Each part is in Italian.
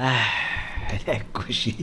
Ed eccoci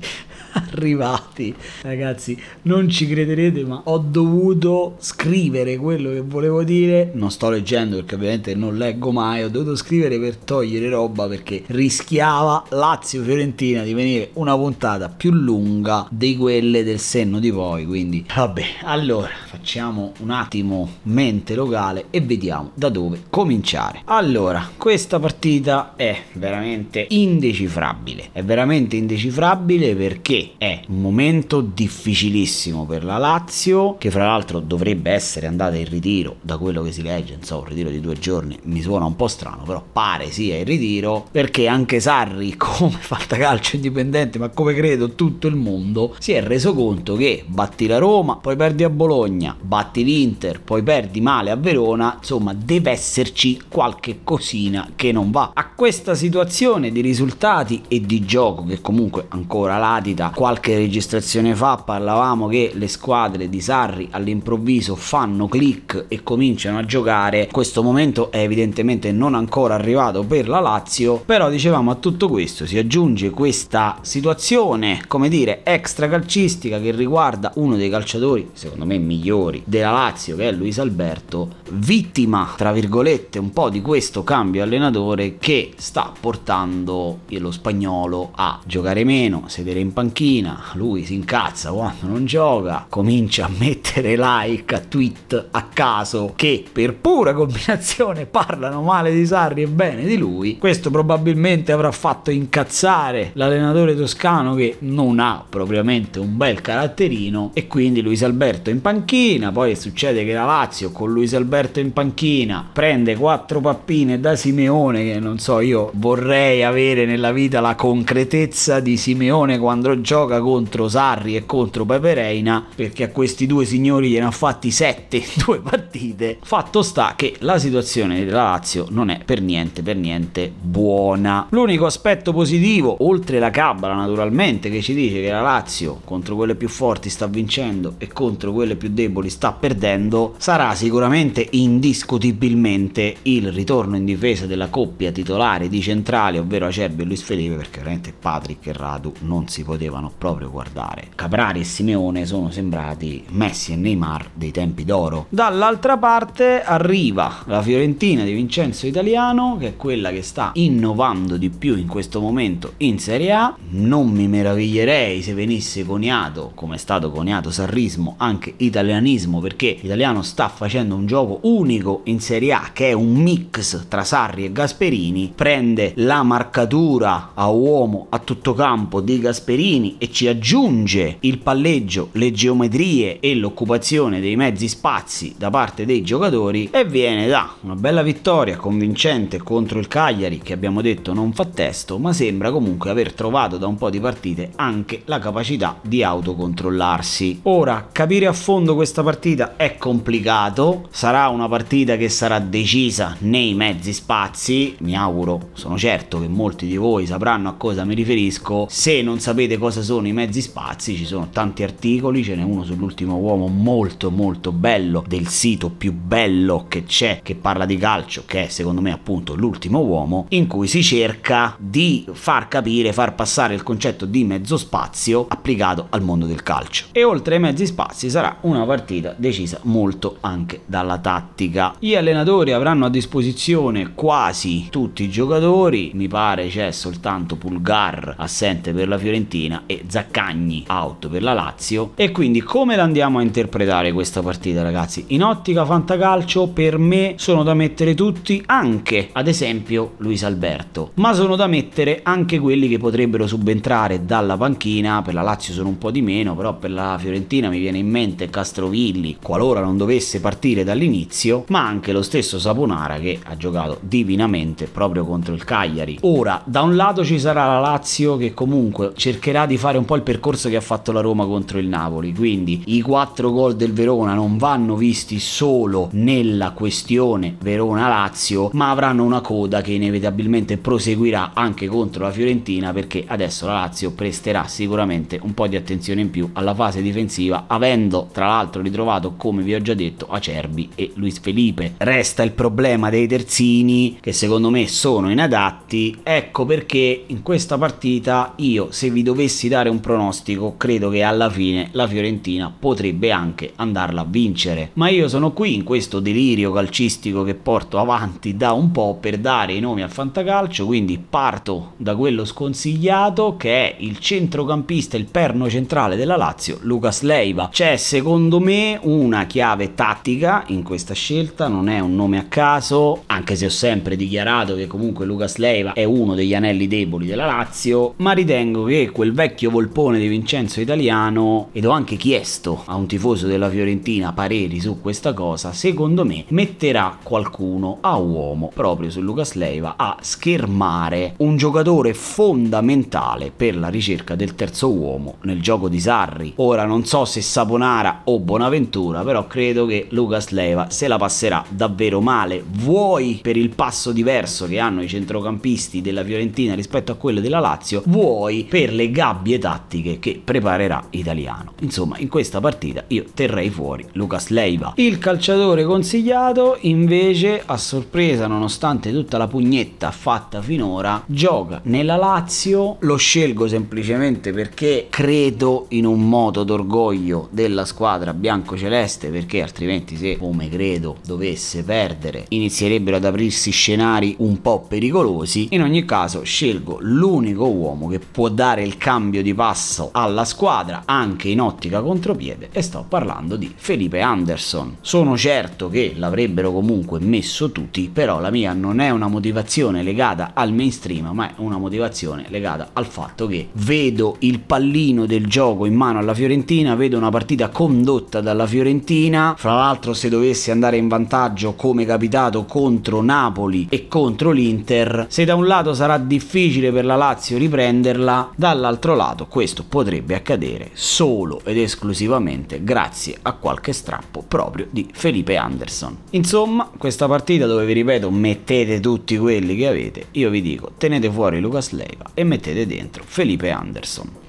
arrivati. Ragazzi, non ci crederete, ma ho dovuto scrivere quello che volevo dire. Non sto leggendo perché ovviamente non leggo mai. Ho dovuto scrivere per togliere roba perché rischiava Lazio-Fiorentina di venire una puntata più lunga di quelle del senno di poi. Quindi, vabbè, allora facciamo un attimo mente locale e vediamo da dove cominciare. Allora, questa partita è veramente indecifrabile. È veramente indecifrabile perché è un momento difficilissimo per la Lazio, che fra l'altro dovrebbe essere andata in ritiro da quello che si legge, insomma, un ritiro di due giorni mi suona un po' strano, però pare sia in ritiro, perché anche Sarri, come calcio indipendente, ma come credo tutto il mondo, si è reso conto che batti la Roma, poi perdi a Bologna, batti l'Inter, poi perdi male a Verona, insomma, deve esserci qualche cosina che non va. A questa situazione di risultati e di gioco che comunque ancora latita qualche registrazione fa parlavamo che le squadre di Sarri all'improvviso fanno click e cominciano a giocare. Questo momento è evidentemente non ancora arrivato per la Lazio, però dicevamo a tutto questo si aggiunge questa situazione, come dire, extra calcistica che riguarda uno dei calciatori, secondo me migliori della Lazio, che è Luis Alberto, vittima, tra virgolette, un po' di questo cambio allenatore che sta portando lo spagnolo a giocare meno, sedere in panchina panchina, lui si incazza quando non gioca, comincia a mettere like a tweet a caso che per pura combinazione parlano male di Sarri e bene di lui. Questo probabilmente avrà fatto incazzare l'allenatore toscano che non ha propriamente un bel caratterino e quindi Luis Alberto in panchina, poi succede che la Lazio con Luis Alberto in panchina prende quattro pappine da Simeone che non so, io vorrei avere nella vita la concretezza di Simeone quando gioca contro Sarri e contro Pepe Reina perché a questi due signori gliene ha fatti sette in due partite. Fatto sta che la situazione della Lazio non è per niente, per niente buona. L'unico aspetto positivo, oltre la cabala naturalmente, che ci dice che la Lazio contro quelle più forti sta vincendo e contro quelle più deboli sta perdendo, sarà sicuramente indiscutibilmente il ritorno in difesa della coppia titolare di centrali, ovvero Acerbi e Luis Felipe, perché veramente Patrick e Radu non si potevano fanno proprio guardare. Caprari e Simeone sono sembrati Messi e Neymar dei tempi d'oro. Dall'altra parte arriva la Fiorentina di Vincenzo Italiano, che è quella che sta innovando di più in questo momento in Serie A. Non mi meraviglierei se venisse coniato, come è stato coniato Sarrismo, anche italianismo, perché l'italiano sta facendo un gioco unico in Serie A, che è un mix tra Sarri e Gasperini, prende la marcatura a uomo a tutto campo di Gasperini e ci aggiunge il palleggio, le geometrie e l'occupazione dei mezzi spazi da parte dei giocatori e viene da una bella vittoria convincente contro il Cagliari che abbiamo detto non fa testo ma sembra comunque aver trovato da un po' di partite anche la capacità di autocontrollarsi. Ora capire a fondo questa partita è complicato, sarà una partita che sarà decisa nei mezzi spazi, mi auguro, sono certo che molti di voi sapranno a cosa mi riferisco, se non sapete cosa sono i mezzi spazi, ci sono tanti articoli, ce n'è uno sull'ultimo uomo molto molto bello, del sito più bello che c'è, che parla di calcio, che è secondo me appunto l'ultimo uomo, in cui si cerca di far capire, far passare il concetto di mezzo spazio applicato al mondo del calcio. E oltre ai mezzi spazi sarà una partita decisa molto anche dalla tattica. Gli allenatori avranno a disposizione quasi tutti i giocatori, mi pare c'è soltanto Pulgar assente per la Fiorentina e Zaccagni out per la Lazio. E quindi come la andiamo a interpretare questa partita, ragazzi? In ottica fantacalcio per me sono da mettere tutti, anche ad esempio Luis Alberto, ma sono da mettere anche quelli che potrebbero subentrare dalla panchina. Per la Lazio sono un po' di meno, però per la Fiorentina mi viene in mente Castrovilli, qualora non dovesse partire dall'inizio, ma anche lo stesso Saponara che ha giocato divinamente proprio contro il Cagliari. Ora, da un lato ci sarà la Lazio che comunque cercherà di di fare un po' il percorso che ha fatto la Roma contro il Napoli, quindi i quattro gol del Verona non vanno visti solo nella questione Verona-Lazio, ma avranno una coda che inevitabilmente proseguirà anche contro la Fiorentina perché adesso la Lazio presterà sicuramente un po' di attenzione in più alla fase difensiva, avendo tra l'altro ritrovato, come vi ho già detto, Acerbi e Luis Felipe. Resta il problema dei terzini che secondo me sono inadatti, ecco perché in questa partita io se vi dovessi dare un pronostico credo che alla fine la Fiorentina potrebbe anche andarla a vincere, ma io sono qui in questo delirio calcistico che porto avanti da un po' per dare i nomi al fantacalcio, quindi parto da quello sconsigliato che è il centrocampista, il perno centrale della Lazio, Lucas Leiva. C'è secondo me una chiave tattica in questa scelta, non è un nome a caso, anche se ho sempre dichiarato che comunque Lucas Leiva è uno degli anelli deboli della Lazio, ma ritengo che quel vecchio volpone di Vincenzo Italiano, ed ho anche chiesto a un tifoso della Fiorentina pareri su questa cosa, secondo me metterà qualcuno a uomo proprio su Lucas Leiva a schermare un giocatore fondamentale per la ricerca del terzo uomo nel gioco di Sarri. Ora non so se Saponara o Bonaventura, però credo che Lucas Leiva se la passerà davvero male, vuoi per il passo diverso che hanno i centrocampisti della Fiorentina rispetto a quello della Lazio, vuoi per le gabbie tattiche che preparerà Italiano. Insomma, in questa partita io terrei fuori Lucas Leiva. Il calciatore consigliato invece a sorpresa nonostante tutta la pugnetta fatta finora gioca nella Lazio, lo scelgo semplicemente perché credo in un moto d'orgoglio della squadra bianco-celeste perché altrimenti se come credo dovesse perdere inizierebbero ad aprirsi scenari un po' pericolosi. In ogni caso scelgo l'unico uomo che può dare il cambio di passo alla squadra anche in ottica contropiede e sto parlando di Felipe Anderson. Sono certo che l'avrebbero comunque messo tutti, però la mia non è una motivazione legata al mainstream, ma è una motivazione legata al fatto che vedo il pallino del gioco in mano alla Fiorentina, vedo una partita condotta dalla Fiorentina, fra l'altro se dovesse andare in vantaggio come capitato contro Napoli e contro l'Inter, se da un lato sarà difficile per la Lazio riprenderla, dall'altro lato questo potrebbe accadere solo ed esclusivamente grazie a qualche strappo proprio di Felipe Anderson. Insomma, questa partita dove vi ripeto mettete tutti quelli che avete, io vi dico tenete fuori Lucas Leiva e mettete dentro Felipe Anderson.